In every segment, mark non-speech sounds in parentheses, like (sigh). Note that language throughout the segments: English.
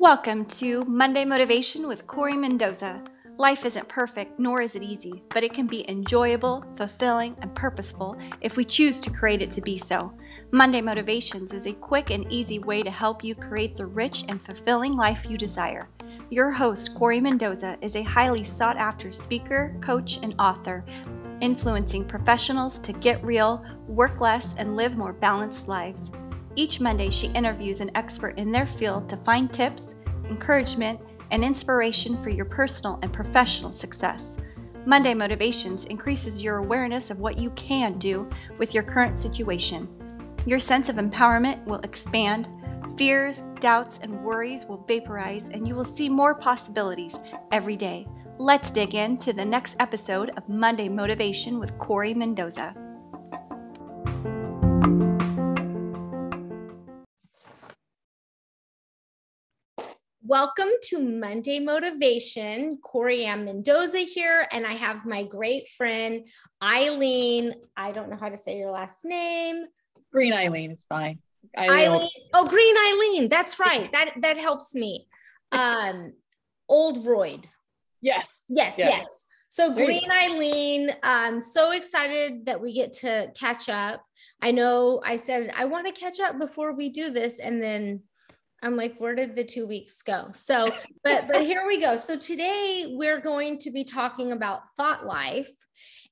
Welcome to Monday Motivation with Corry Mendoza. Life isn't perfect, nor is it easy, but it can be enjoyable, fulfilling, and purposeful if we choose to create it to be so. Monday Motivations is a quick and easy way to help you create the rich and fulfilling life you desire. Your host, Corry Mendoza, is a highly sought after speaker, coach, and author, influencing professionals to get real, work less, and live more balanced lives. Each Monday, she interviews an expert in their field to find tips, encouragement, and inspiration for your personal and professional success. Monday Motivations increases your awareness of what you can do with your current situation. Your sense of empowerment will expand, fears, doubts, and worries will vaporize, and you will see more possibilities every day. Let's dig into the next episode of Monday Motivation with Corry Mendoza. Welcome to Monday Motivation. Corry Ann Mendoza here, and I have my great friend Eileen. I don't know how to say your last name. Green Eileen is fine. Eileen. Eileen. Oh, Green Eileen. That's right. That that helps me. Um, Oldroyd. Yes. Yes. Yes. yes. So Green Eileen, I'm so excited that we get to catch up. I know I said I want to catch up before we do this, and then I'm like, where did the two weeks go? So, (laughs) but but here we go. So today we're going to be talking about thought life.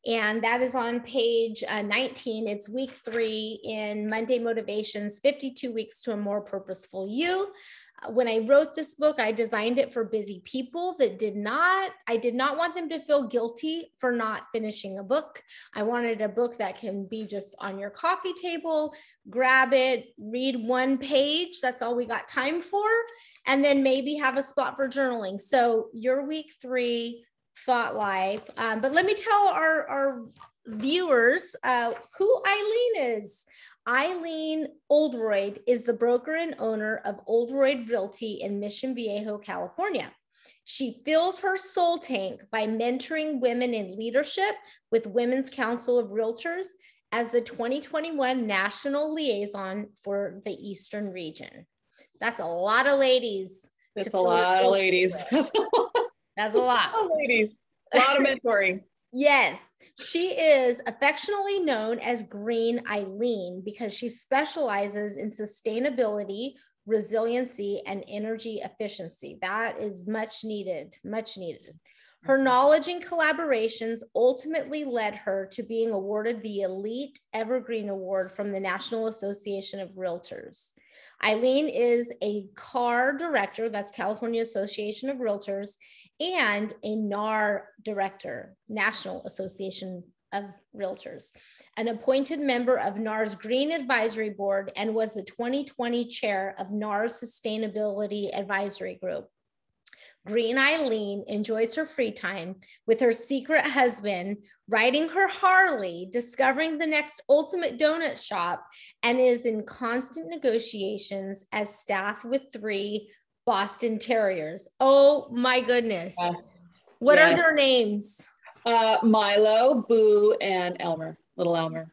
And that is on page uh, 19. It's week three in Monday Motivations 52 Weeks to a More Purposeful You when I wrote this book, I designed it for busy people that did not, I did not want them to feel guilty for not finishing a book. I wanted a book that can be just on your coffee table, grab it, read one page. That's all we got time for. And then maybe have a spot for journaling. So your week three thought life. Um, but let me tell our, our viewers uh, who Eileen is. Eileen Oldroyd is the broker and owner of Oldroyd Realty in Mission Viejo, California. She fills her soul tank by mentoring women in leadership with Women's Council of Realtors as the 2021 National Liaison for the Eastern Region. That's a lot of ladies. (laughs) That's a lot of ladies. That's a lot. of ladies. A lot of mentoring. Yes, she is affectionately known as Green Eileen because she specializes in sustainability, resiliency, and energy efficiency. That is much needed, much needed. Her mm-hmm. knowledge and collaborations ultimately led her to being awarded the Elite Evergreen Award from the National Association of Realtors. Eileen is a CAR director, that's California Association of Realtors, and a NAR director, National Association of Realtors, an appointed member of NAR's Green Advisory Board, and was the 2020 chair of NAR's Sustainability Advisory Group. Green Eileen enjoys her free time with her secret husband, riding her Harley, discovering the next ultimate donut shop, and is in constant negotiations as staff with three Boston Terriers. Oh my goodness. What are their names? Uh, Milo, Boo, and Elmer, little Elmer.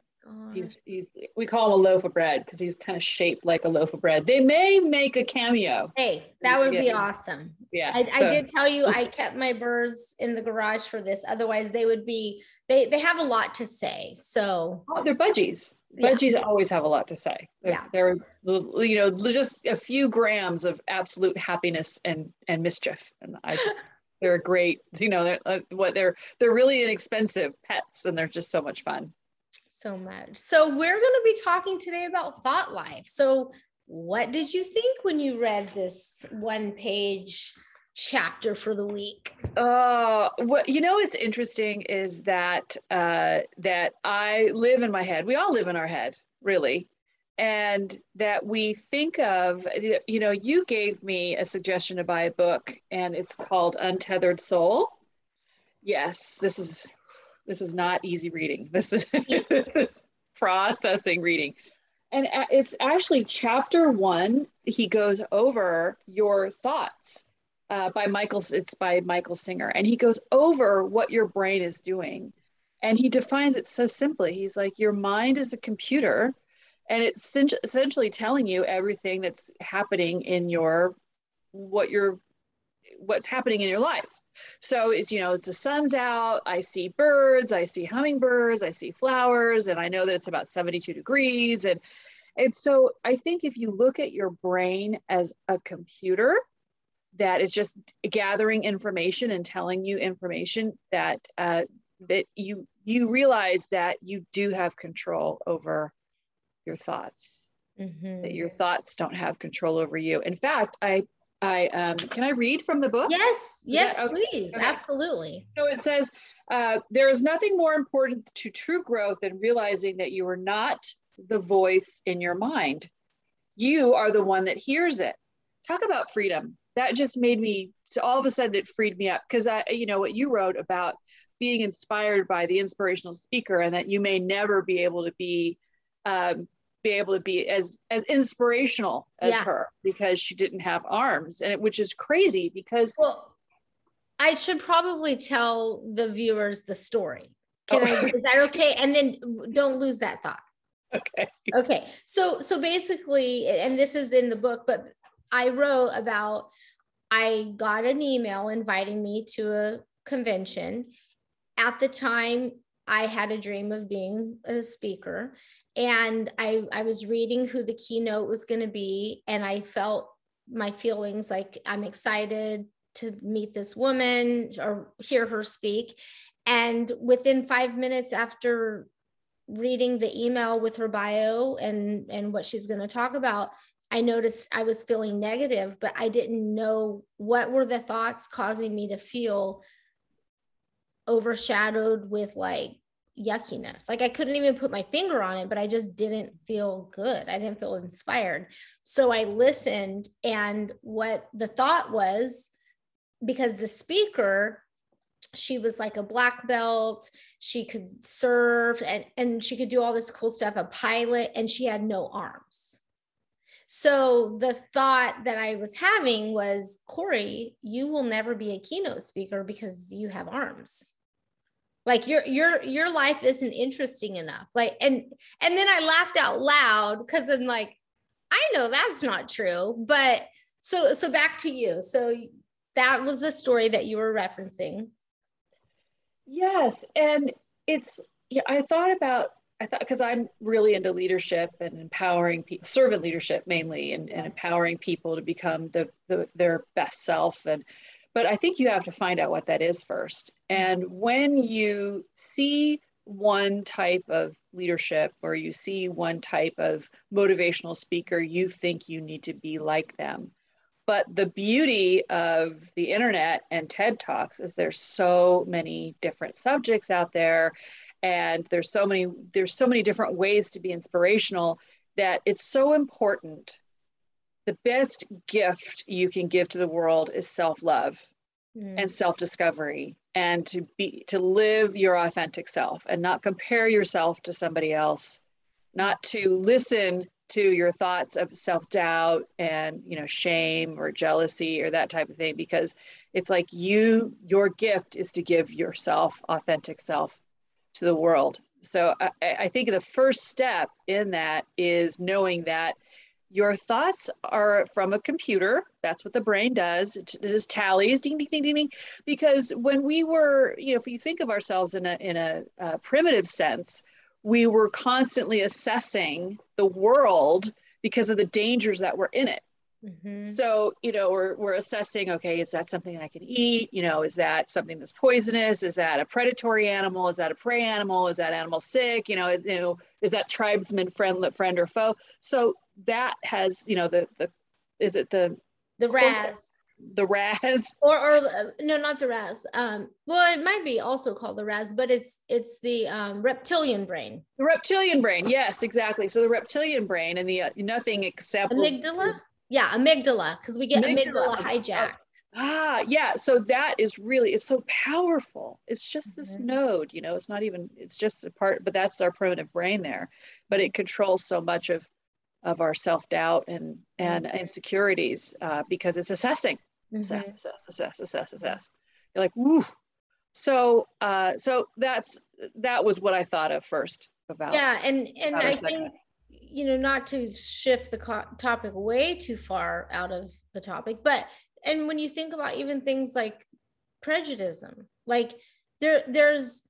He's, he's, we call him a loaf of bread because he's kind of shaped like a loaf of bread. They may make a cameo. Hey, that would be awesome. Yeah. I, so. I, did tell you I (laughs) kept my birds in the garage for this. Otherwise, they would be, they, they have a lot to say. So, oh, they're budgies budgies yeah. always have a lot to say. They're, yeah. they're, you know, just a few grams of absolute happiness and and mischief. And I just, (sighs) they're great. You know, they're, uh, what they're they're really inexpensive pets, and they're just so much fun. So much. So we're going to be talking today about thought life. So what did you think when you read this one page? Chapter for the week? Uh, what you know, what's interesting is that uh, that I live in my head. We all live in our head, really, and that we think of. You know, you gave me a suggestion to buy a book, and it's called Untethered Soul. Yes, this is this is not easy reading. This is (laughs) this is processing reading. And it's actually chapter one. He goes over your thoughts uh, by Michael. It's by Michael Singer, and he goes over what your brain is doing, and he defines it so simply. He's like, your mind is a computer, and it's essentially telling you everything that's happening in your what you're what's happening in your life so it's you know it's the sun's out i see birds i see hummingbirds i see flowers and i know that it's about 72 degrees and and so i think if you look at your brain as a computer that is just gathering information and telling you information that uh, that you you realize that you do have control over your thoughts. Mm-hmm. that your thoughts don't have control over you. In fact i i um, can i read from the book? Yes yes that, please. Okay. absolutely. So it says uh, there is nothing more important to true growth than realizing that you are not the voice in your mind. You are the one that hears it. Talk about freedom that just made me so all of a sudden it freed me up. Because i you know what you wrote about being inspired by the inspirational speaker and that you may never be able to be um, be able to be as as inspirational as yeah. her because she didn't have arms and it, which is crazy because well i should probably tell the viewers the story. Can oh. i is that okay? And then don't lose that thought. Okay. Okay. So so basically and this is in the book but i wrote about i got an email inviting me to a convention. At the time, I had a dream of being a speaker and I, I was reading who the keynote was going to be and i felt my feelings like i'm excited to meet this woman or hear her speak. And within five minutes after reading the email with her bio and and what she's going to talk about i noticed i was feeling negative but i didn't know what were the thoughts causing me to feel overshadowed with like yuckiness. Like I couldn't even put my finger on it, but I just didn't feel good. I didn't feel inspired. So I listened, and what the thought was because the speaker, she was like a black belt, she could serve and, and she could do all this cool stuff, a pilot, and she had no arms. So the thought that I was having was, Corry, you will never be a keynote speaker because you have arms. Like your your your life isn't interesting enough. Like and and then i laughed out loud because i'm like i know that's not true but so so back to you. So that was the story that you were referencing. Yes and it's yeah i thought about i thought because i'm really into leadership and empowering people servant leadership mainly and, yes. and empowering people to become the, the their best self and but I think you have to find out what that is first. And when you see one type of leadership or you see one type of motivational speaker, you think you need to be like them. But the beauty of the internet and TED Talks is there's so many different subjects out there and there's so many there's so many different ways to be inspirational that it's so important the best gift you can give to the world is self-love mm. and self-discovery and to be to live your authentic self and not compare yourself to somebody else not to listen to your thoughts of self-doubt and you know shame or jealousy or that type of thing because it's like you your gift is to give yourself authentic self to the world so I, I think the first step in that is knowing that your thoughts are from a computer. That's what the brain does. It just tallies, ding, ding, ding, ding, ding. Because when we were, you know, if you think of ourselves in a in a uh, primitive sense, we were constantly assessing the world because of the dangers that were in it. Mm-hmm. So, you know, we're, we're assessing, okay, is that something I can eat? You know, is that something that's poisonous? Is that a predatory animal? Is that a prey animal? Is that animal sick? You know, you know, is that tribesman friend, friend or foe? So that has, you know, the, the, is it the, the RAS, the RAS (laughs) or, or no, not the RAS. Um, well, it might be also called the RAS, but it's, it's the um, reptilian brain. The reptilian brain. Yes, exactly. So the reptilian brain and the uh, nothing except amygdala. Is, yeah, amygdala, because we get amygdala, amygdala hijacked. Ah, yeah. So that is really it's so powerful. It's just this mm-hmm. node, you know, it's not even it's just a part, but that's our primitive brain there. But it controls so much of of our self-doubt and and mm-hmm. insecurities uh, because it's assessing. Mm-hmm. Assess, assess, assess, assess, assess. You're like, woo. So uh so that's that was what I thought of first about yeah, and and I think you know, not to shift the co- topic way too far out of the topic, but and when you think about even things like prejudice, like there there's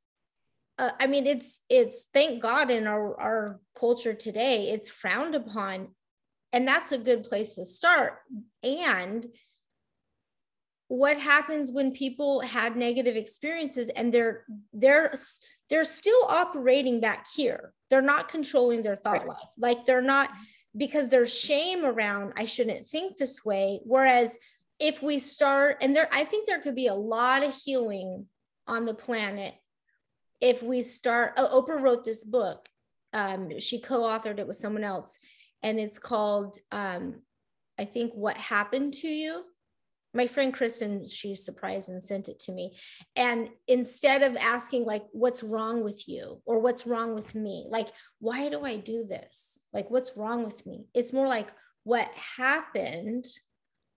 uh, I mean, it's it's thank God in our our culture today, it's frowned upon, and that's a good place to start. And what happens when people had negative experiences and they're they're they're still operating back here. They're not controlling their thought right. life. Like they're not because there's shame around i shouldn't think this way. Whereas if we start and there i think there could be a lot of healing on the planet if we start oh, oprah wrote this book. Um, she co-authored it with someone else and it's called um, i think what happened to you my friend kristen she surprised and sent it to me. And instead of asking like what's wrong with you or what's wrong with me? Like why do i do this? Like what's wrong with me? It's more like what happened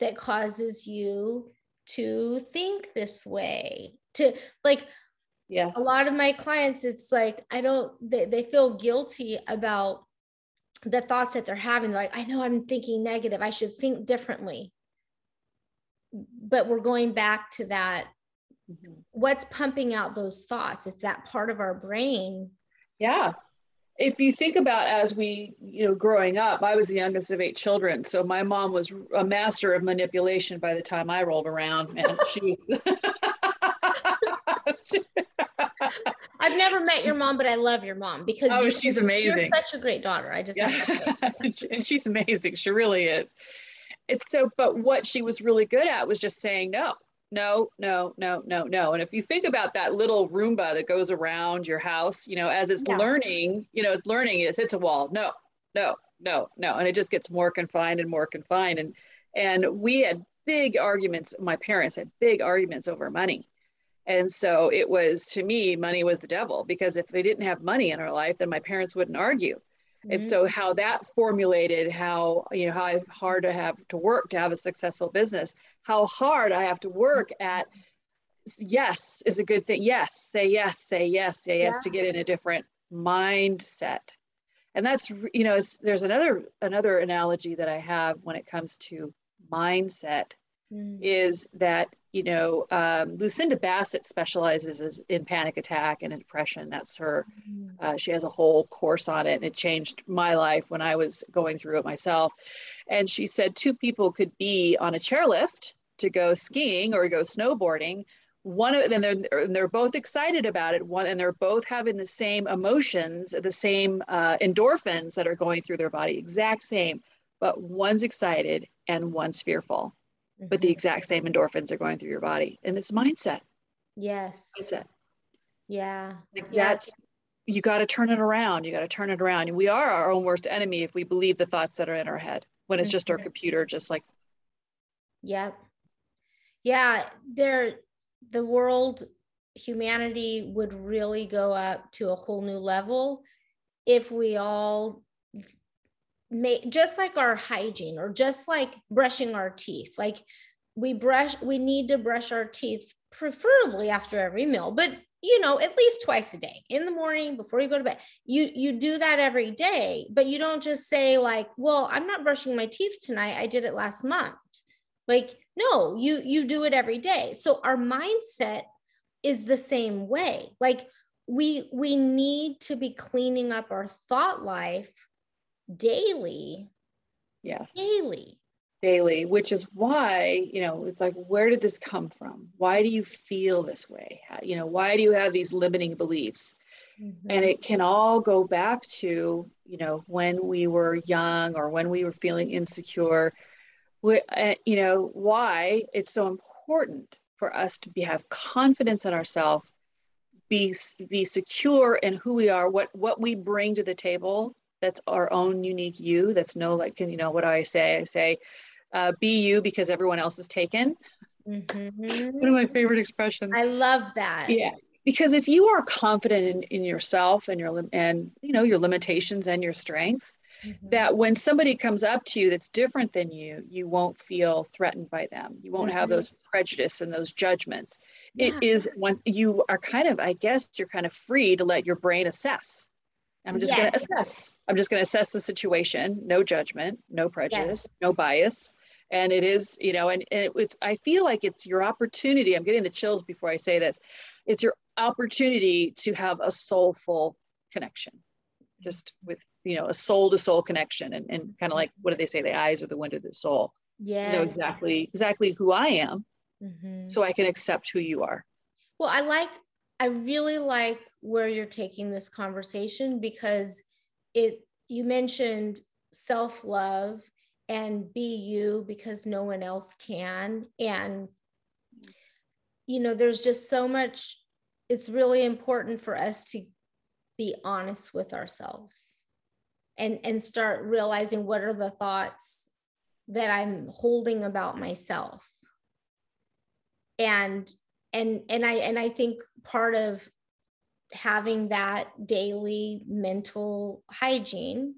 that causes you to think this way? To like yeah. a lot of my clients it's like i don't they, they feel guilty about the thoughts that they're having. They're like i know i'm thinking negative. I should think differently but we're going back to that mm-hmm. what's pumping out those thoughts it's that part of our brain yeah if you think about as we you know growing up i was the youngest of eight children so my mom was a master of manipulation by the time i rolled around and (laughs) she was (laughs) I've never met your mom, but I love your mom because oh, she's amazing. You're such a great daughter. I just yeah. (laughs) and she's amazing. She really is it's so but what she was really good at was just saying no no no no no no. And if you think about that little roomba that goes around your house you know as it's yeah. learning you know it's learning it hits a wall. No no no no. And it just gets more confined and more confined. And and we had big arguments my parents had big arguments over money. And so it was to me money was the devil because if they didn't have money in our life then my parents wouldn't argue Mm-hmm. And so how that formulated how, you know, how hard I have to work to have a successful business, how hard I have to work at yes is a good thing. Yes, say yes, say yes, say yes yeah. to get in a different mindset. And that's, you know, there's another another analogy that I have when it comes to mindset mm. is that you know, um, Lucinda Bassett specializes in panic attack and depression. That's her. Mm-hmm. Uh, she has a whole course on it, and it changed my life when I was going through it myself. And she said two people could be on a chairlift to go skiing or go snowboarding. One of them, they're and they're both excited about it. One, and they're both having the same emotions, the same uh, endorphins that are going through their body, exact same. But one's excited and one's fearful mm-hmm. but the mm-hmm. exact same endorphins are going through your body and it's mindset yes mindset yeah like yeah. that's you got to turn it around you got to turn it around and we are our own worst enemy if we believe the thoughts that are in our head when it's mm-hmm. just our mm-hmm. computer just like yep yeah there the world humanity would really go up to a whole new level if we all just like our hygiene or just like brushing our teeth like we brush we need to brush our teeth preferably after every meal but you know at least twice a day in the morning before you go to bed. You you do that every day but you don't just say like well i'm not brushing my teeth tonight i did it last month. Like no you you do it every day. So our mindset is the same way. Like we we need to be cleaning up our thought life daily. Yeah. Daily. Daily, which is why, you know, it's like, where did this come from? Why do you feel this way? How, you know, why do you have these limiting beliefs? Mm-hmm. And it can all go back to, you know, when we were young or when we were feeling insecure. We, uh, you know, why it's so important for us to be have confidence in ourselves, be be secure in who we are, what what we bring to the table, that's our own unique you that's no like you know what do i say i say uh, be you because everyone else is taken mm-hmm. one of my favorite expressions i love that yeah because if you are confident in, in yourself and your and you know your limitations and your strengths mm-hmm. that when somebody comes up to you that's different than you you won't feel threatened by them you won't mm-hmm. have those prejudice and those judgments yeah. it is when you are kind of i guess you're kind of free to let your brain assess I'm just yes. going to assess. I'm just going to assess the situation. No judgment, no prejudice, yes. no bias. And it is, you know, and, and it, it's, I feel like it's your opportunity. I'm getting the chills before I say this. It's your opportunity to have a soulful connection, just with, you know, a soul to soul connection and, and kind of like, what do they say? The eyes are the window to the soul. Yeah. Know exactly, exactly who I am. Mm-hmm. So I can accept who you are. Well, I like I really like where you're taking this conversation because it you mentioned self-love and be you because no one else can. And you know there's just so much it's really important for us to be honest with ourselves and and start realizing what are the thoughts that i'm holding about myself. And and and i and i think part of having that daily mental hygiene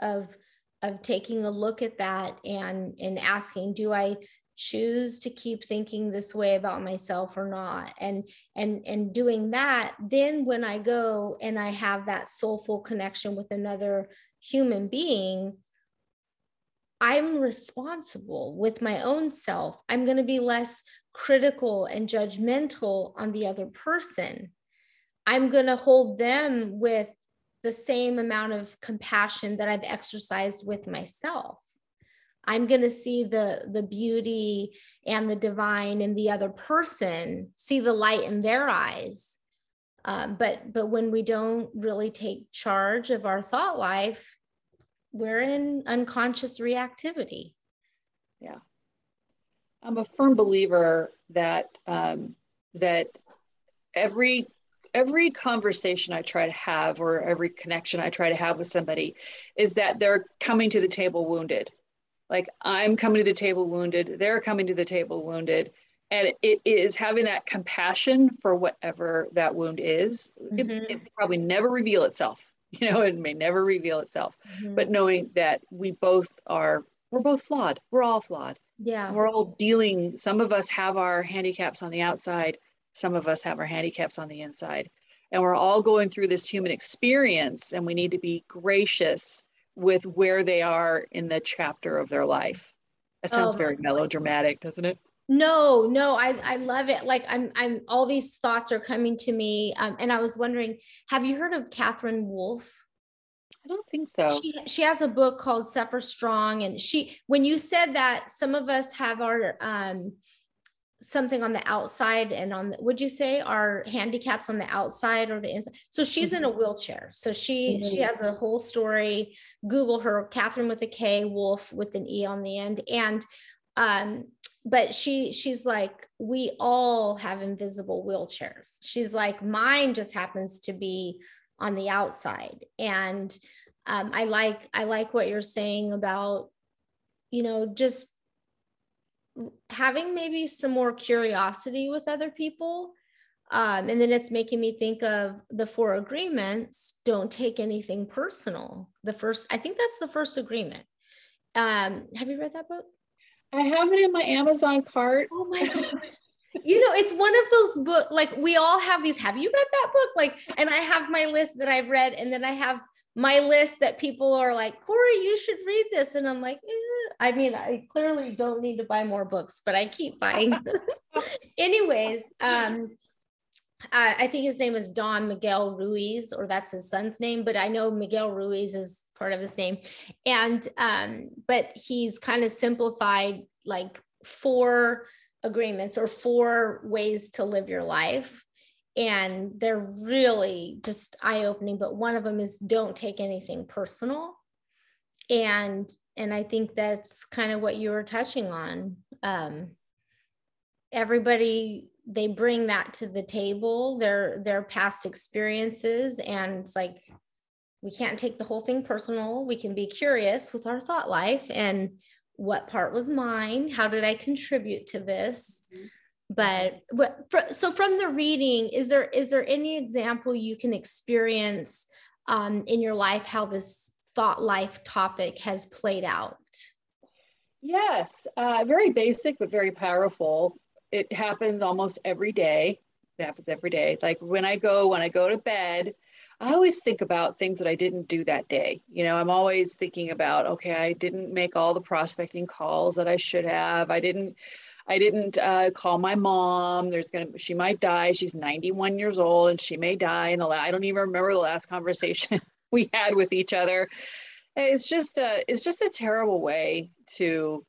of of taking a look at that and and asking do i choose to keep thinking this way about myself or not? And and and doing that then when i go and i have that soulful connection with another human being i'm responsible with my own self. I'm going to be less critical and judgmental on the other person, I'm going to hold them with the same amount of compassion that I've exercised with myself. I'm going to see the the beauty and the divine in the other person, see the light in their eyes. Um, but but when we don't really take charge of our thought life, we're in unconscious reactivity. Yeah. I'm a firm believer that um, that every every conversation I try to have or every connection I try to have with somebody is that they're coming to the table wounded. Like I'm coming to the table wounded, they're coming to the table wounded. And it is having that compassion for whatever that wound is. Mm-hmm. It, it probably never reveal itself. (laughs) You know, it may never reveal itself. Mm-hmm. But knowing that we both are, we're both flawed. We're all flawed yeah. We're all dealing some of us have our handicaps on the outside some of us have our handicaps on the inside. And we're all going through this human experience and we need to be gracious with where they are in the chapter of their life. That sounds oh, very melodramatic doesn't it? No no i i love it. Like i'm i'm all these thoughts are coming to me. Um, and i was wondering have you heard of Katherine Wolf I don't think so. She, she has a book called Suffer Strong. And she, when you said that, some of us have our, um, something on the outside and on the, would you say our handicaps on the outside or the inside so she's mm-hmm. in a mm-hmm. wheelchair so she mm-hmm. she has a whole story google her Katherine with a k wolf with an e on the end and um but she she's like we all have invisible wheelchairs she's like mine just happens to be on the outside. And um, i like i like what you're saying about you know just having maybe some more curiosity with other people um, and then it's making me think of the four agreements don't take anything personal. The first i think that's the first agreement. Um, have you read that book? I have it in my amazon cart. Oh my gosh you know it's one of those book like we all have these have you read that book like and i have my list that i've read and then i have my list that people are like corry you should read this and i'm like eh. i mean i clearly don't need to buy more books but i keep buying (laughs) (laughs) anyways um uh, I think his name is Don Miguel Ruiz, or that's his son's name, but I know Miguel Ruiz is part of his name. And, um, but he's kind of simplified like four agreements or four ways to live your life. And they're really just eye opening but one of them is don't take anything personal. And and i think that's kind of what you were touching on. Um, everybody they bring that to the table their their past experiences and it's like we can't take the whole thing personal. We can be curious with our thought life and what part was mine? How did i contribute to this? Mm-hmm. but what so from the reading is there is there any example you can experience um, in your life how this thought life topic has played out? Yes uh, very basic but very powerful. It happens almost every day. It happens every day. Like when i go when i go to bed I always think about things that I didn't do that day. You know, I'm always thinking about, okay, I didn't make all the prospecting calls that I should have. I didn't, I didn't uh, call my mom. There's gonna, she might die. She's 91 years old and she may die. And I don't even remember the last (laughs) conversation we had with each other. It's just a, it's just a terrible way to,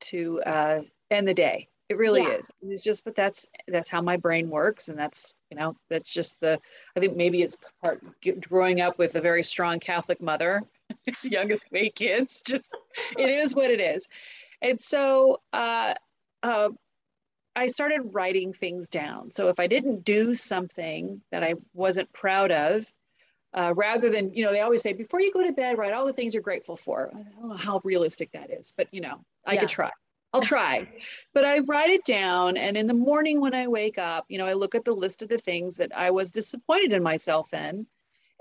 to uh, end the day. It really yeah. is. It's just, but that's that's how my brain works, and that's you know that's just the. I think maybe it's part growing up with a very strong Catholic mother, (laughs) youngest of eight kids. Just it is what it is, and so uh, uh, I started writing things down. So if I didn't do something that I wasn't proud of, uh, rather than you know they always say before you go to bed write all the things you're grateful for i don't know how realistic that is but you know i yeah. could try I'll try. But I write it down. And in the morning when I wake up, you know, I look at the list of the things that I was disappointed in myself in.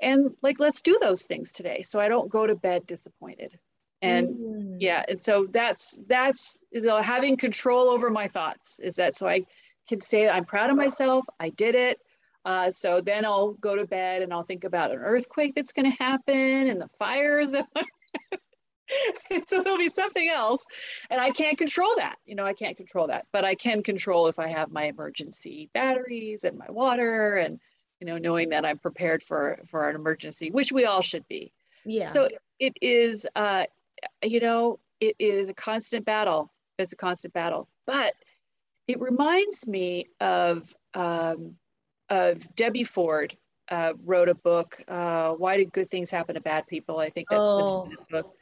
And like, let's do those things today. So I don't go to bed disappointed. And mm. yeah, and so that's that's you know, having control over my thoughts is that so I can say I'm proud of myself, I did it. Uh, so then I'll go to bed and I'll think about an earthquake that's going to happen and the fire (laughs) that (laughs) so there'll be something else and i can't control that you know i can't control that but i can control if i have my emergency batteries and my water and you know knowing that i'm prepared for for an emergency which we all should be yeah so it is uh you know it is a constant battle it's a constant battle but it reminds me of um of debbie ford uh, wrote a book, uh, Why Did Good Things Happen to Bad People? I think that's oh. the book.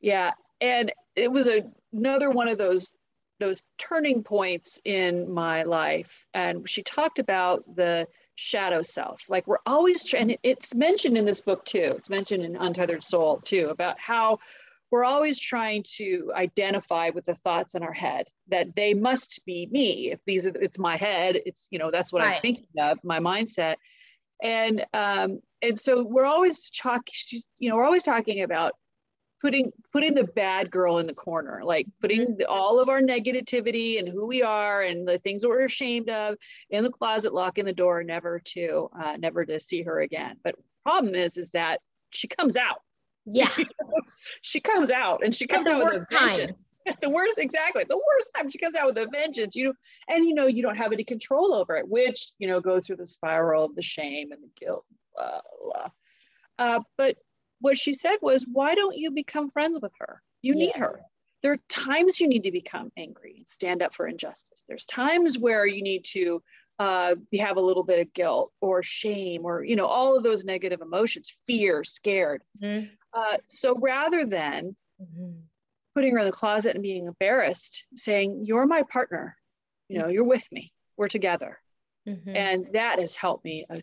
Yeah, and it was a, another one of those those turning points in my life. And she talked about the shadow self. Like we're always trying, it's mentioned in this book too. It's mentioned in Untethered Soul too, about how we're always trying to identify with the thoughts in our head that they must be me. If these are, it's my head, it's, you know, that's what right. I'm thinking of, my mindset. And, um, and so we're always talking, you know, we're always talking about putting putting the bad girl in the corner like putting mm-hmm. the, all of our negativity and who we are and the things that we're ashamed of in the closet locking the door never to uh, never to see her again. But problem is is that she comes out. Yeah. (laughs) She comes out and she comes out with a vengeance. (laughs) the worst exactly. The worst time she comes out with a vengeance you know and you know you don't have any control over it which you know goes through the spiral of the shame and the guilt blah, blah. Uh, but what she said was, why don't you become friends with her? You need yes. her. There are times you need to become angry and stand up for injustice. There's times where you need to uh, have a little bit of guilt or shame or, you know, all of those negative emotions, fear, scared. Mm-hmm. Uh, so rather than mm-hmm. putting her in the closet and being embarrassed, saying, you're my partner, you know, you're with me, we're together. Mm-hmm. And that has helped me a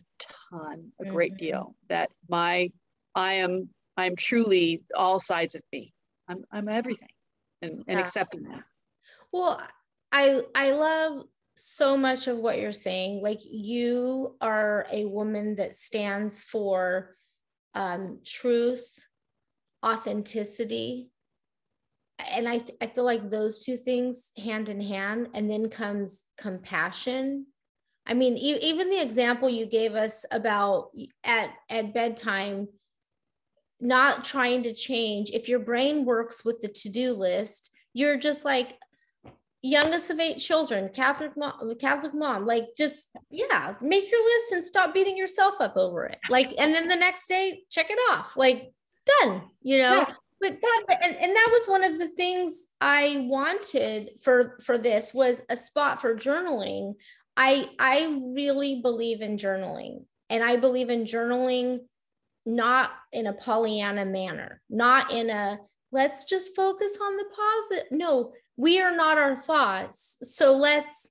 ton, a great mm-hmm. deal. That my I am I'm truly all sides of me. I'm I'm everything and, and yeah. accepting that. Well, I I love so much of what you're saying. Like you are a woman that stands for um, truth, authenticity. And I, th- I feel like those two things hand in hand, and then comes compassion. I mean, e- even the example you gave us about at at bedtime, not trying to change. If your brain works with the to do list, you're just like youngest of eight children, Catholic mom, the Catholic mom, like just yeah, make your list and stop beating yourself up over it. Like, and then the next day, check it off. Like done, you know. Yeah. But and, and that was one of the things I wanted for for this was a spot for journaling. I I really believe in journaling and I believe in journaling not in a Pollyanna manner, not in a let's just focus on the positive. No, we are not our thoughts. So let's,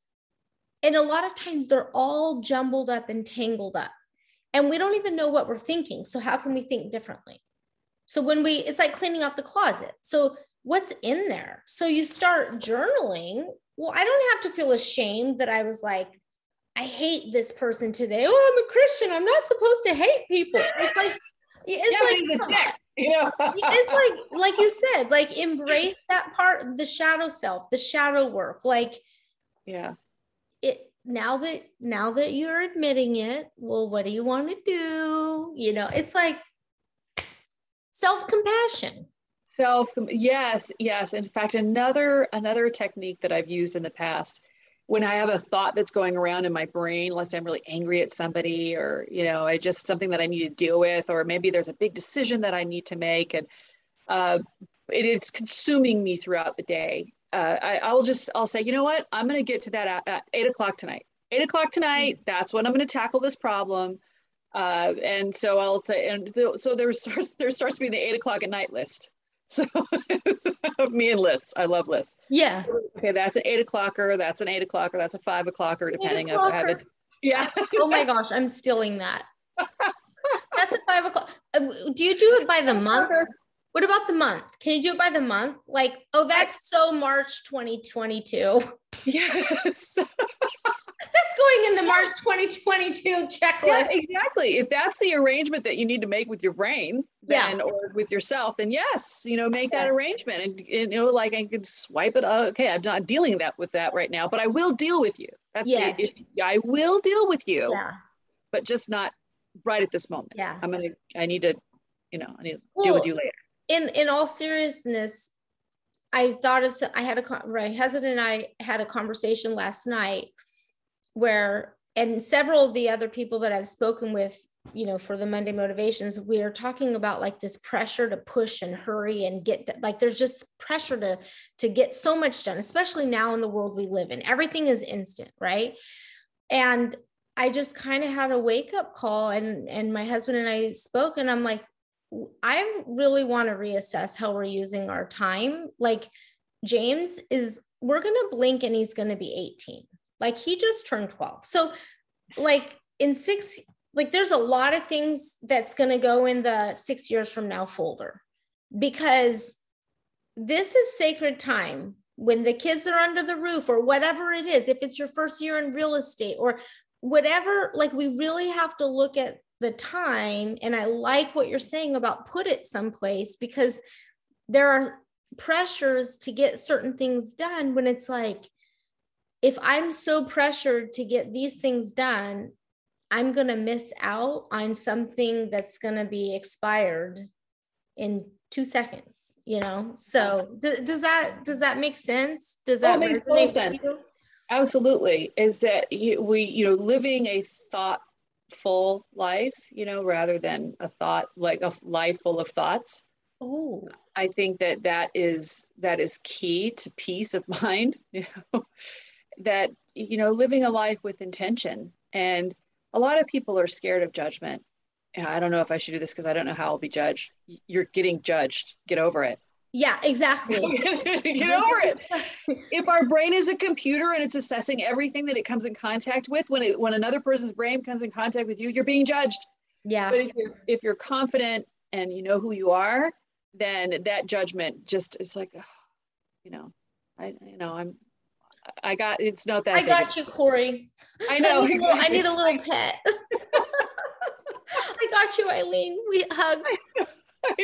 and a lot of times they're all jumbled up and tangled up. And we don't even know what we're thinking. So how can we think differently? So when we, it's like cleaning out the closet. So what's in there? So you start journaling. Well, I don't have to feel ashamed that I was like, I hate this person today. Oh, I'm a Christian. I'm not supposed to hate people. It's like, it's yeah, like, you know, it's like, (laughs) like you said, like embrace that part, the shadow self, the shadow work. Like, yeah, it, now that now that you're admitting it, well, what do you want to do? You know, it's like self-compassion. Self yes, yes. In fact, another another technique that I've used in the past when I have a thought that's going around in my brain, unless I'm really angry at somebody or, you know, I just something that I need to deal with, or maybe there's a big decision that I need to make and uh, it is consuming me throughout the day. Uh, I, I'll just, I'll say, you know what, I'm going to get to that at, at, eight o'clock tonight. Eight o'clock tonight, that's when I'm going to tackle this problem. Uh, and so I'll say, and th- so there starts, (laughs) there starts to be the eight o'clock at night list. (laughs) So (laughs) me and lists. I love lists. Yeah. Okay, that's an eight o'clocker. That's an eight o'clocker. That's a five o'clocker, depending on have it. Yeah. oh my (laughs) gosh, I'm stealing that. that's a five o'clock. Uh, do you do it by the month? What about the month? Can you do it by the month? Like, oh, that's so March 2022. Yes. (laughs) That's going in the March 2022 checklist. Yeah, exactly. If that's the arrangement that you need to make with your brain, then yeah. or with yourself, then yes, you know, make yes. that arrangement. And, and, you know, like I could swipe it. Uh, okay, I'm not dealing that with that right now, but I will deal with you. That's yes. It, I will deal with you. Yeah. But just not right at this moment. Yeah. I'm gonna. I need to. You know, I need to well, deal with you later. In in all seriousness, I thought of. I had a. Right, and I had a conversation last night where and several of the other people that I've spoken with, you know, for the Monday motivations, we are talking about like this pressure to push and hurry and get like there's just pressure to to get so much done, especially now in the world we live in. Everything is instant, right? And I just kind of had a wake up call and and my husband and I spoke and I'm like I really want to reassess how we're using our time. Like James is we're going to blink and he's going to be 18 like he just turned 12. So, like in six, like there's a lot of things that's going to go in the six years from now folder because this is sacred time when the kids are under the roof or whatever it is. If it's your first year in real estate or whatever, like we really have to look at the time. And I like what you're saying about put it someplace because there are pressures to get certain things done when it's like, if I'm so pressured to get these things done, I'm going to miss out on something that's going to be expired in two seconds, you know? So th- does that, does that make sense? Does that, make sense? Absolutely. Is that we, you know, living a thoughtful life, you know, rather than a thought, like a life full of thoughts. Oh, I think that that is, that is key to peace of (laughs) mind, you know, that you know living a life with intention. And a lot of people are scared of judgment. I don't know if i should do this because i don't know how i'll be judged. You're getting judged. Get over it yeah exactly (laughs) get over it if our brain is a computer and it's assessing everything that it comes in contact with when it when another person's brain comes in contact with you you're being judged yeah but if you're if you're confident and you know who you are then that judgment just is like you know i you know i'm I got it's not that. I got you, Corry. I know. I need, little, I need a little pet. (laughs) I got you, Eileen. We hugs. (laughs) (laughs)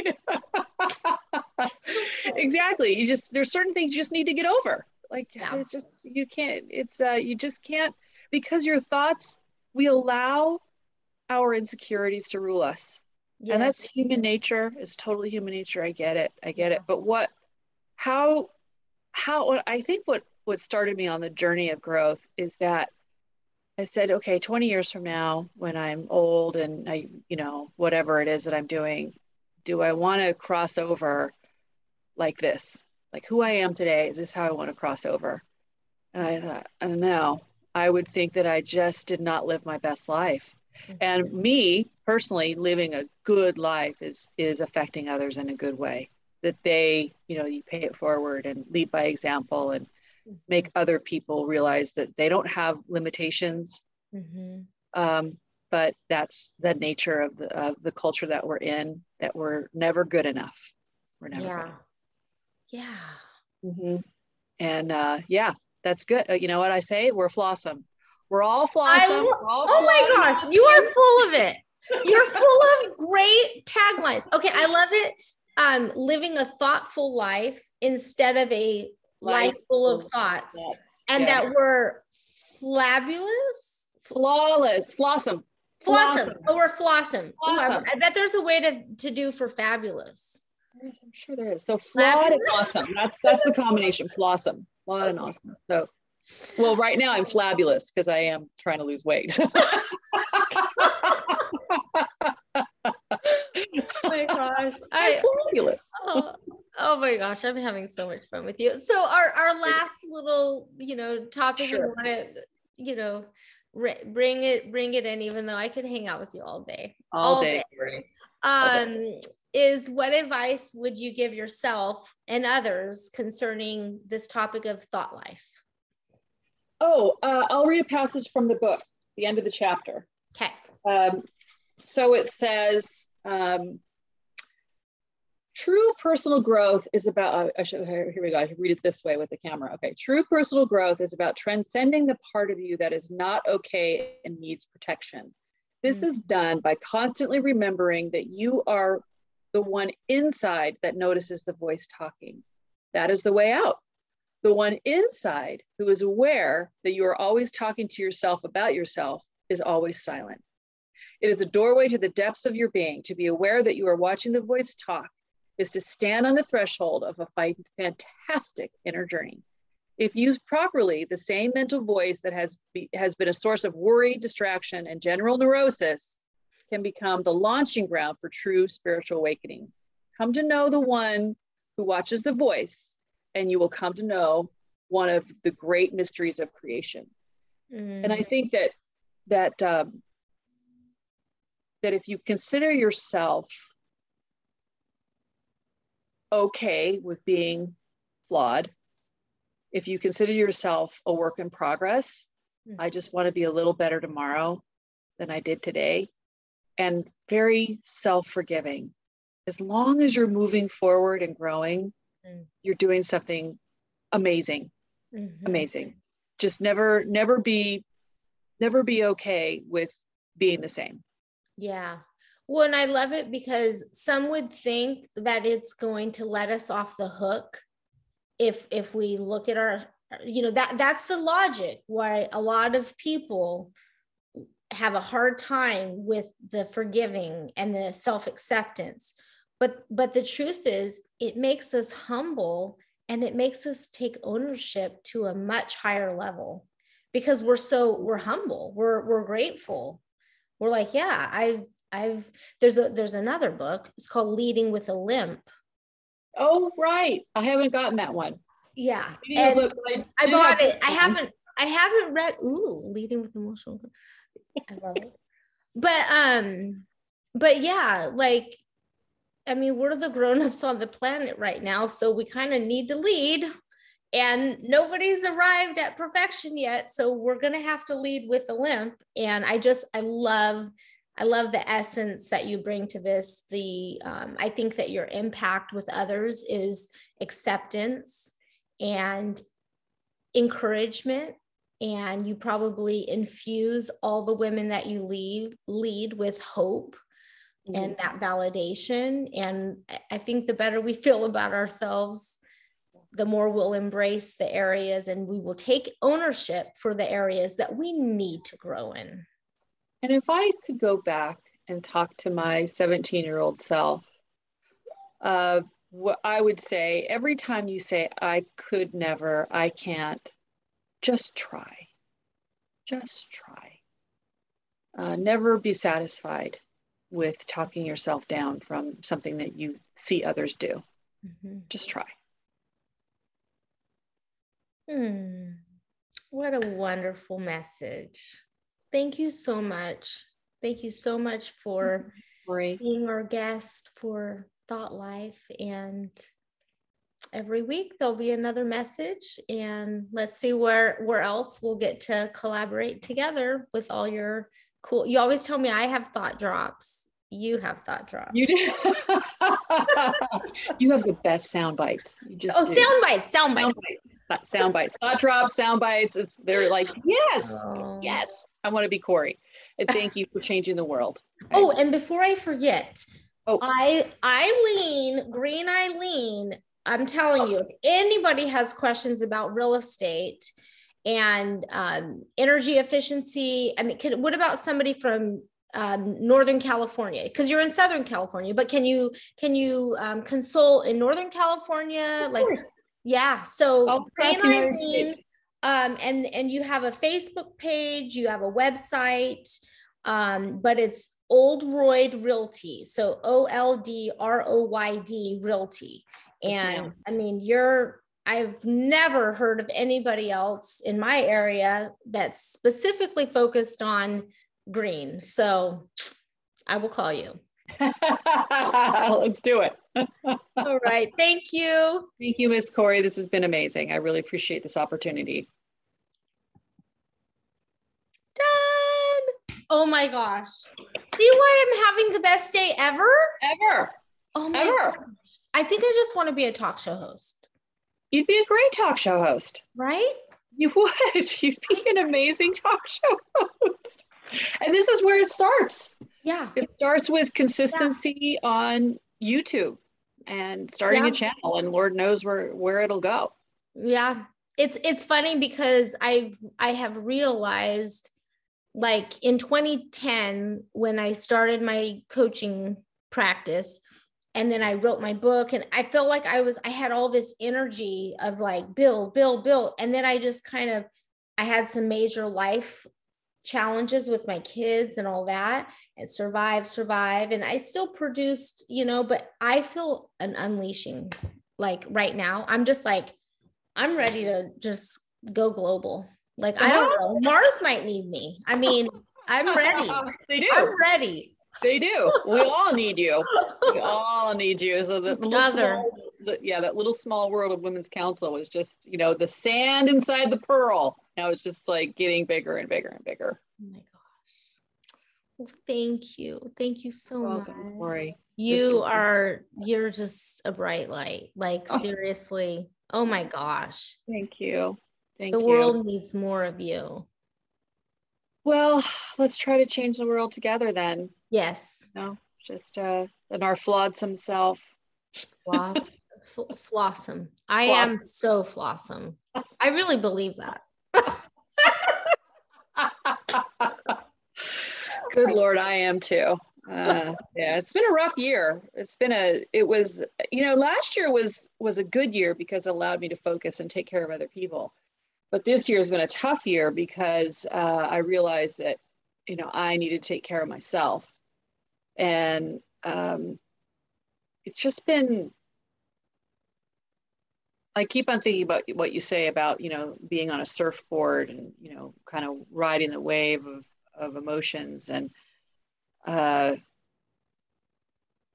exactly. You just there's certain things you just need to get over. Like yeah. it's just you can't. It's uh you just can't because your thoughts we allow our insecurities to rule us. Yes. And that's human nature. It's totally human nature. I get it. I get it. But what how how I think what what started me on the journey of growth is that I said, okay, 20 years from now, when I'm old and I, you know, whatever it is that I'm doing, do I want to cross over like this? Like who I am today, is this how I want to cross over? And I thought, I don't know. I would think that I just did not live my best life. Mm-hmm. And me personally living a good life is is affecting others in a good way. That they, you know, you pay it forward and lead by example and make other people realize that they don't have limitations. Mm-hmm. Um, but that's the nature of the, of the culture that we're in, that we're never good enough. We're never yeah. Yeah. Mm-hmm. And uh, yeah, that's good. Uh, you know what I say? We're flawsome. We're all flawsome. We're all oh my gosh, you are full of it. You're full of great taglines. Okay, I love it. Um, living a thoughtful life instead of a life full of thoughts yes. and yes. that we're flabulous, flawless, flossom. Flossom. Oh, or flossom. Ooh, I, I, bet there's a way to, to do for fabulous. I'm sure there is. So flawed and awesome. That's that's the combination. Flossom. Flawed and awesome. So well, right now I'm flabulous because I am trying to lose weight. (laughs) oh my gosh. (laughs) I, fabulous. Oh, oh, my gosh, I'm having so much fun with you. So our, our last little, you know, topic sure. we want to, you know, bring it, bring it in, even though I could hang out with you all day. All, all day. day. Um, is what advice would you give yourself and others concerning this topic of thought life? Oh, uh, I'll read a passage from the book, the end of the chapter. Okay. Um, so it says, um, true personal growth is about, uh, I should, here we go, I should read it this way with the camera. Okay, true personal growth is about transcending the part of you that is not okay and needs protection. This mm-hmm. is done by constantly remembering that you are the one inside that notices the voice talking. That is the way out. The one inside who is aware that you are always talking to yourself about yourself is always silent. It is a doorway to the depths of your being. To be aware that you are watching the voice talk is to stand on the threshold of a fantastic inner journey. If used properly, the same mental voice that has, be, has been a source of worry, distraction, and general neurosis can become the launching ground for true spiritual awakening. Come to know the one who watches the voice, and you will come to know one of the great mysteries of creation. Mm. And I think that that um, that if you consider yourself okay with being flawed, if you consider yourself a work in progress, mm-hmm. I just want to be a little better tomorrow than I did today, and very self forgiving. As long as you're moving forward and growing, mm-hmm. you're doing something amazing. Mm-hmm. Amazing. Just never, never be, never be okay with being the same. Yeah. Well, and I love it because some would think that it's going to let us off the hook if if we look at our you know that that's the logic why a lot of people have a hard time with the forgiving and the self-acceptance. But but the truth is it makes us humble and it makes us take ownership to a much higher level because we're so we're humble. We're we're grateful. We're like yeah i've i've there's a there's another book. It's called leading with a limp. Oh right. I haven't gotten that one. Yeah and book, I, I, bought it. I haven't i haven't read ooh leading with emotional i love it. But um but yeah like i mean we're the grown-ups on the planet right now so we kind of need to lead and nobody's arrived at perfection yet so we're going to have to lead with a limp and i just i love i love the essence that you bring to this the um, i think that your impact with others is acceptance and encouragement and you probably infuse all the women that you lead lead with hope mm-hmm. and that validation and i think the better we (laughs) feel about ourselves the more we'll embrace the areas and we will take ownership for the areas that we need to grow in. And if I could go back and talk to my 17 year old self, uh, what I would say every time you say, I could never, I can't, just try. Just try. Uh, never be satisfied with talking yourself down from something that you see others do. Mm-hmm. Just try. Hmm. What a wonderful message. Thank you so much. Thank you so much for mm-hmm. Great. being our guest for Thought Life. And every week there'll be another message. And let's see where, where else we'll get to collaborate together with all your cool. You always tell me I have thought drops you have thought drops. You do. (laughs) you have the best sound bites. You just oh, do. sound bites, sound bites. Sound bites. Sound bites. Thought drops, sound bites. It's they're like, yes, oh. yes. I want to be Corry. And thank you for changing the world. (laughs) Oh, and before I forget, oh. I Eileen, Green Eileen, I'm telling you, if anybody has questions about real estate and um, energy efficiency. I mean, can, what about somebody from um, Northern California? Because you're in Southern California, but can you can you um, consult in Northern California? like, yeah. So Green Eileen, um, and and you have a Facebook page, you have a website, um, but it's Oldroyd Realty. So O L D R O Y D Realty. And yeah. I mean, you're I've never heard of anybody else in my area that's specifically focused on green. So I will call you. (laughs) Let's do it. (laughs) All right. Thank you. Thank you, Miss Corry. This has been amazing. I really appreciate this opportunity. Done. Oh my gosh. See why I'm having the best day ever? Ever. Oh my ever. Gosh. I think I just want to be a talk show host. You'd be a great talk show host. Right? You would. (laughs) You'd be an amazing talk show host. And this is where it starts. Yeah. It starts with consistency yeah. on YouTube and starting yeah. a channel and Lord knows where where it'll go. Yeah. It's it's funny because I've I have realized like in 2010 when I started my coaching practice and then I wrote my book and I felt like I was I had all this energy of like Bill, Bill, Bill. And then I just kind of I had some major life challenges with my kids and all that and survive, survive. And I still produced, you know, but I feel an unleashing like right now. I'm just like, I'm ready to just go global. Like, I don't know. Mars might need me. I mean, I'm ready. (laughs) they do. I'm ready. They do. We all need you. We all need you. So the little yeah, that little small world of women's council was just, you know, the sand inside the pearl. Now it's just like getting bigger and bigger and bigger. Oh my gosh. Well, thank you. Thank you so Welcome, much. Corry. You are you're just a bright light. Like oh. seriously. Oh my gosh. Thank you. Thank the you. world needs more of you. Well, let's try to change the world together then. Yes. No, just uh, an our flawsome self. (laughs) Flawsome. I Floss. am so flawsome. I really believe that. Good Lord, I am too. Uh, yeah, it's been a rough year. It's been a. It was, you know, last year was was a good year because it allowed me to focus and take care of other people. But this year has been a tough year because uh, I realized that, you know, I need to take care of myself and um, it's just been I keep on thinking about what you say about you know being on a surfboard and you know kind of riding the wave of of emotions and uh,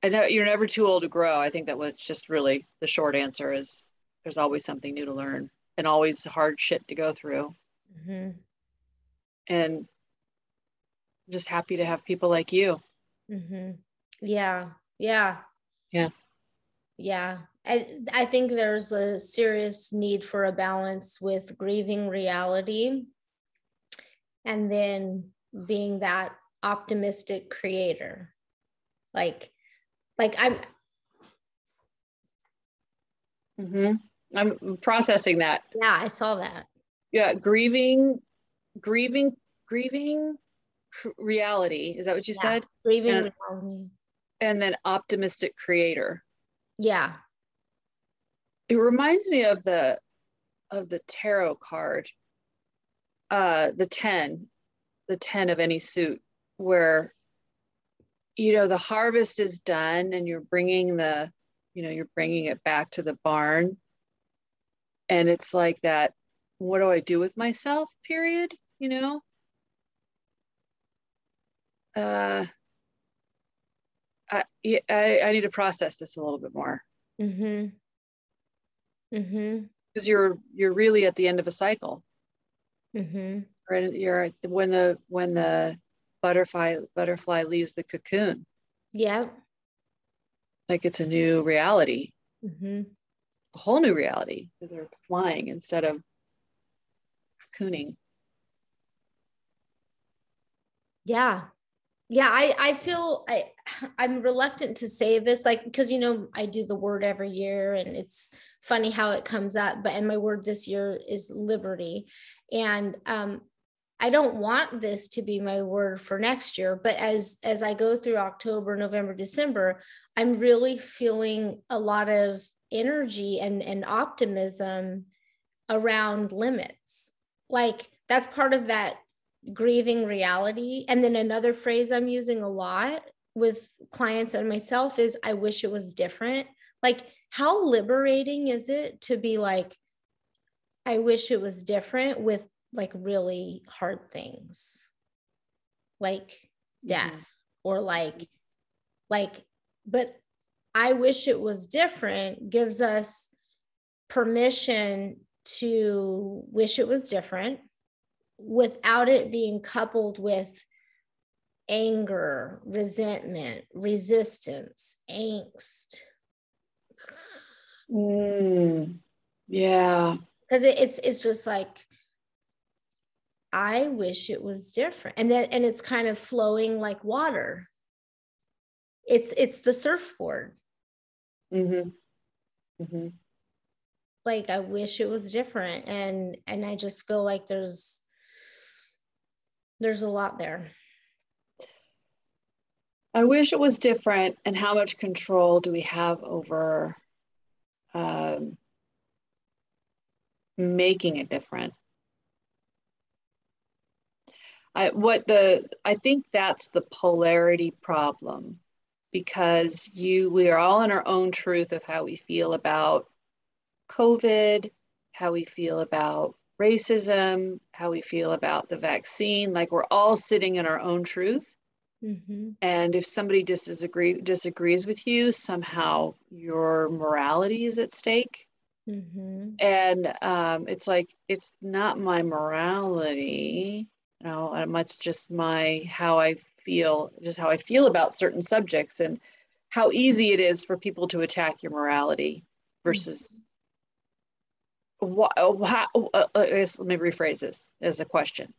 I know you're never too old to grow. I think that was just really the short answer is there's always something new to learn and always hard shit to go through. Mm-hmm. And I'm just happy to have people like you Mm-hmm. Yeah. Yeah. Yeah. Yeah. I, I think there's a serious need for a balance with grieving reality and then being that optimistic creator. Like, like I'm. Mm-hmm. I'm processing that. Yeah, I saw that. Yeah, grieving, grieving, grieving reality. Is that what you yeah. said? Grieving and, reality. And then optimistic creator. Yeah. It reminds me of the of the tarot card. Uh the 10, the 10 of any suit where you know the harvest is done and you're bringing the you know you're bringing it back to the barn and it's like that what do i do with myself period you know uh, I, I, I need to process this a little bit more. Mm-hmm. Mm-hmm. Because you're you're really at the end of a cycle. Mm-hmm. You're at the, when the when the butterfly butterfly leaves the cocoon. Yeah. Like it's a new reality. Mm-hmm. A whole new reality because they're flying instead of cocooning. Yeah, yeah i i feel i i'm reluctant to say this like because you know i do the word every year and it's funny how it comes up but and my word this year is liberty and um i don't want this to be my word for next year but as as i go through october november december i'm really feeling a lot of energy and and optimism around limits like that's part of that grieving reality. And then another phrase I'm using a lot with clients and myself is I wish it was different. Like, how liberating is it to be like, I wish it was different with like really hard things like death mm-hmm. or like, like, but I wish it was different gives us permission to wish it was different without it being coupled with anger, resentment, resistance, angst. Mm, yeah. Because it, it's it's just like I wish it was different. And then and it's kind of flowing like water. It's it's the surfboard. Mm-hmm. Mm-hmm. Like I wish it was different. And and I just feel like there's there's a lot there. I wish it was different. And how much control do we have over um, making it different? I, what the I think that's the polarity problem because you we are all in our own truth of how we feel about COVID, how we feel about racism, how we feel about the vaccine. Like we're all sitting in our own truth. Mm-hmm. And if somebody disagree, disagrees with you, somehow your morality is at stake. Mm-hmm. And um, it's like, it's not my morality, you know, it's just my, how I feel, just how I feel about certain subjects and how easy it is for people to attack your morality versus why, why uh, uh, let me rephrase this as a question.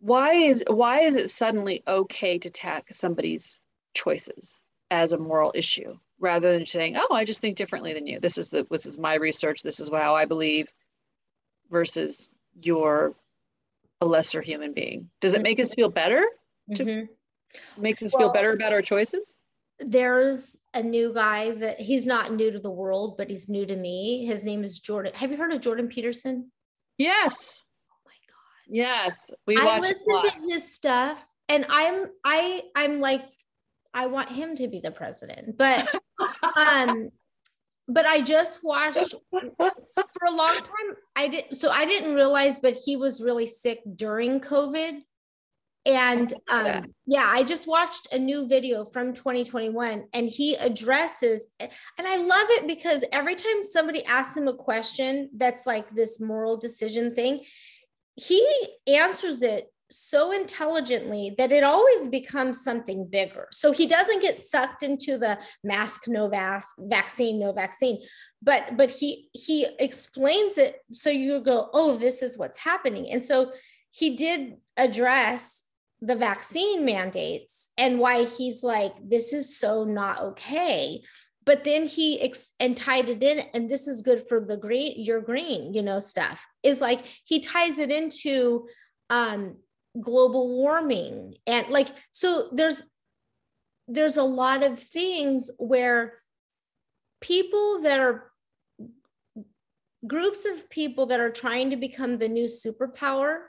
Why is why is it suddenly okay to attack somebody's choices as a moral issue rather than saying oh i just think differently than you. This is the this is my research. This is how i believe versus you're a lesser human being does it make us feel better to, mm-hmm. makes us well, feel better about our choices there's a new guy that he's not new to the world, but he's new to me. His name is Jordan. Have you heard of Jordan Peterson? Yes. Oh my god. Yes, we. I listen to his stuff, and I'm I I'm like I want him to be the president, but (laughs) um, but I just watched for a long time. I did so I didn't realize, but he was really sick during COVID and um, yeah, I just watched a new video from 2021 and he addresses, and I love it because every time somebody asks him a question that's like this moral decision thing, he answers it so intelligently that it always becomes something bigger. So he doesn't get sucked into the mask, no mask, vaccine, no vaccine, but but he he explains it so you go, oh, this is what's happening. And so he did address the vaccine mandates and why he's like, this is so not okay. But then he ex- and tied it in, and this is good for the green, your green, you know, stuff is like he ties it into um, global warming and like so there's there's a lot of things where people that are groups of people that are trying to become the new superpower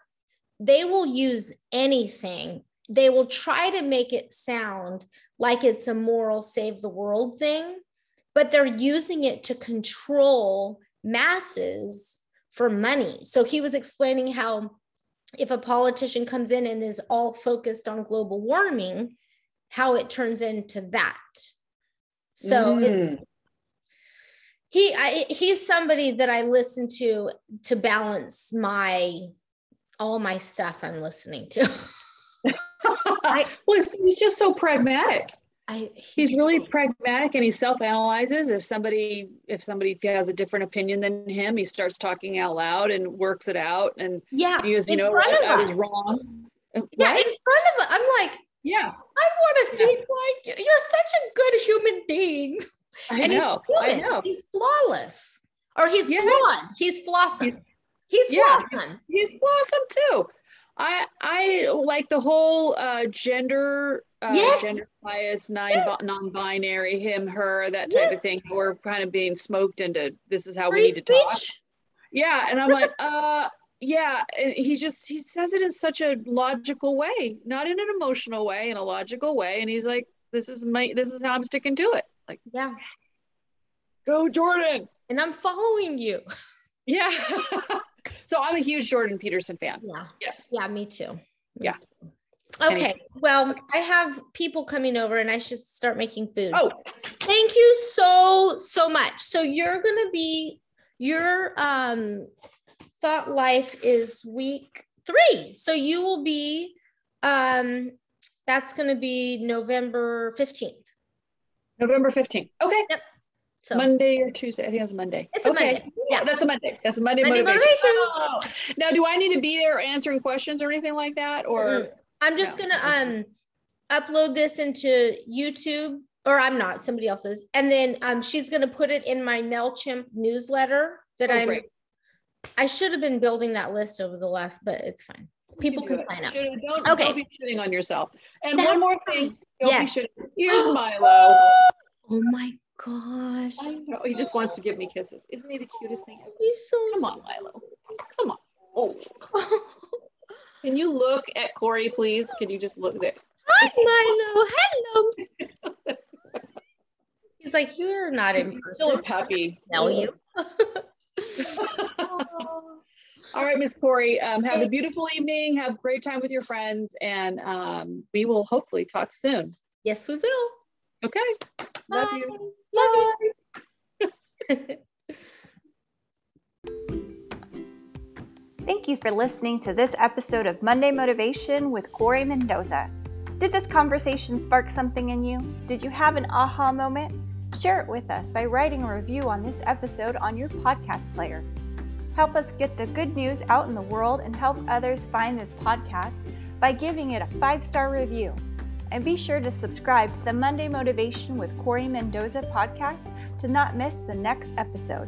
they will use anything. They will try to make it sound like it's a moral save the world thing, but they're using it to control masses for money. So he was explaining how if a politician comes in and is all focused on global warming, how it turns into that. So mm. he I, he's somebody that I listen to to balance my all my stuff I'm listening to. I, (laughs) well, he's just so pragmatic. I, he's, he's really pragmatic and he self-analyzes if somebody if somebody has a different opinion than him he starts talking out loud and works it out and yeah he goes you know what, i was wrong uh, yeah right? in front of i'm like Yeah. I want to think like you. You're such a good human being. I and know. he's I know. He's flawless. Or he's Yeah. flawed. He's flawsome. He's- He's Yeah. He's blossom too. I I like the whole uh, gender uh, Yes. gender bias, non Yes. non-binary, him, her, that type of thing. We're kind of being smoked into this is how we Free need to talk. Yeah, and I'm That's like, uh, yeah, and he just he says it in such a logical way, not in an emotional way, in a logical way, and he's like, this is my this is how I'm sticking to it. Like, Yeah. go Jordan. And I'm following you. Yeah. (laughs) so I'm a huge Jordan Peterson fan. Yeah. Yes. Yeah, me too. Yeah. Okay. Well, I have people coming over and I should start making food. Oh, Thank you so so much. So you're going to be your um thought life is week 3. So you will be um that's going to be November 15th. November 15th. Okay. So Monday or Tuesday. I think it's Monday. It's a okay. Monday. Yeah. That's a Monday. That's a Monday, Monday motivation. motivation. Oh. Now, do I need to be there answering questions or anything like that? Or Mm-mm. I'm just No. gonna um upload this into YouTube, or I'm not, somebody else is, and then um she's gonna put it in my Mailchimp newsletter that Oh, I'm. great. I should have been building that list over the last, but it's fine. People do can sign up. Should- Don't, Okay. don't be shitting on yourself. And That's one more thing. Don't Yes. be shitting. Here's (gasps) Milo. Oh my gosh, I know. He just wants to give me kisses. Isn't he the cutest thing ever? he's so. Come on, Milo. Come on. Oh, (laughs) can you look at Corry, please? Can you just look there? Hi, Milo. Hello. He's like, you're not in person. Still a puppy. Tell you. (laughs) All right, Miss Corry, um, have a beautiful evening. Have a great time with your friends, and um, we will hopefully talk soon. yes, we will. Okay. Love Bye. you. Love you. (laughs) Thank you for listening to this episode of Monday Motivation with Corry Mendoza. Did this conversation spark something in you? Did you have an aha moment? Share it with us by writing a review on this episode on your podcast player. Help us get the good news out in the world and help others find this podcast by giving it a five star review. And be sure to subscribe to the Monday Motivation with Corry Mendoza podcast to not miss the next episode.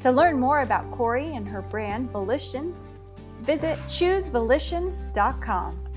To learn more about Corry and her brand, Volition, visit choosevolition.com.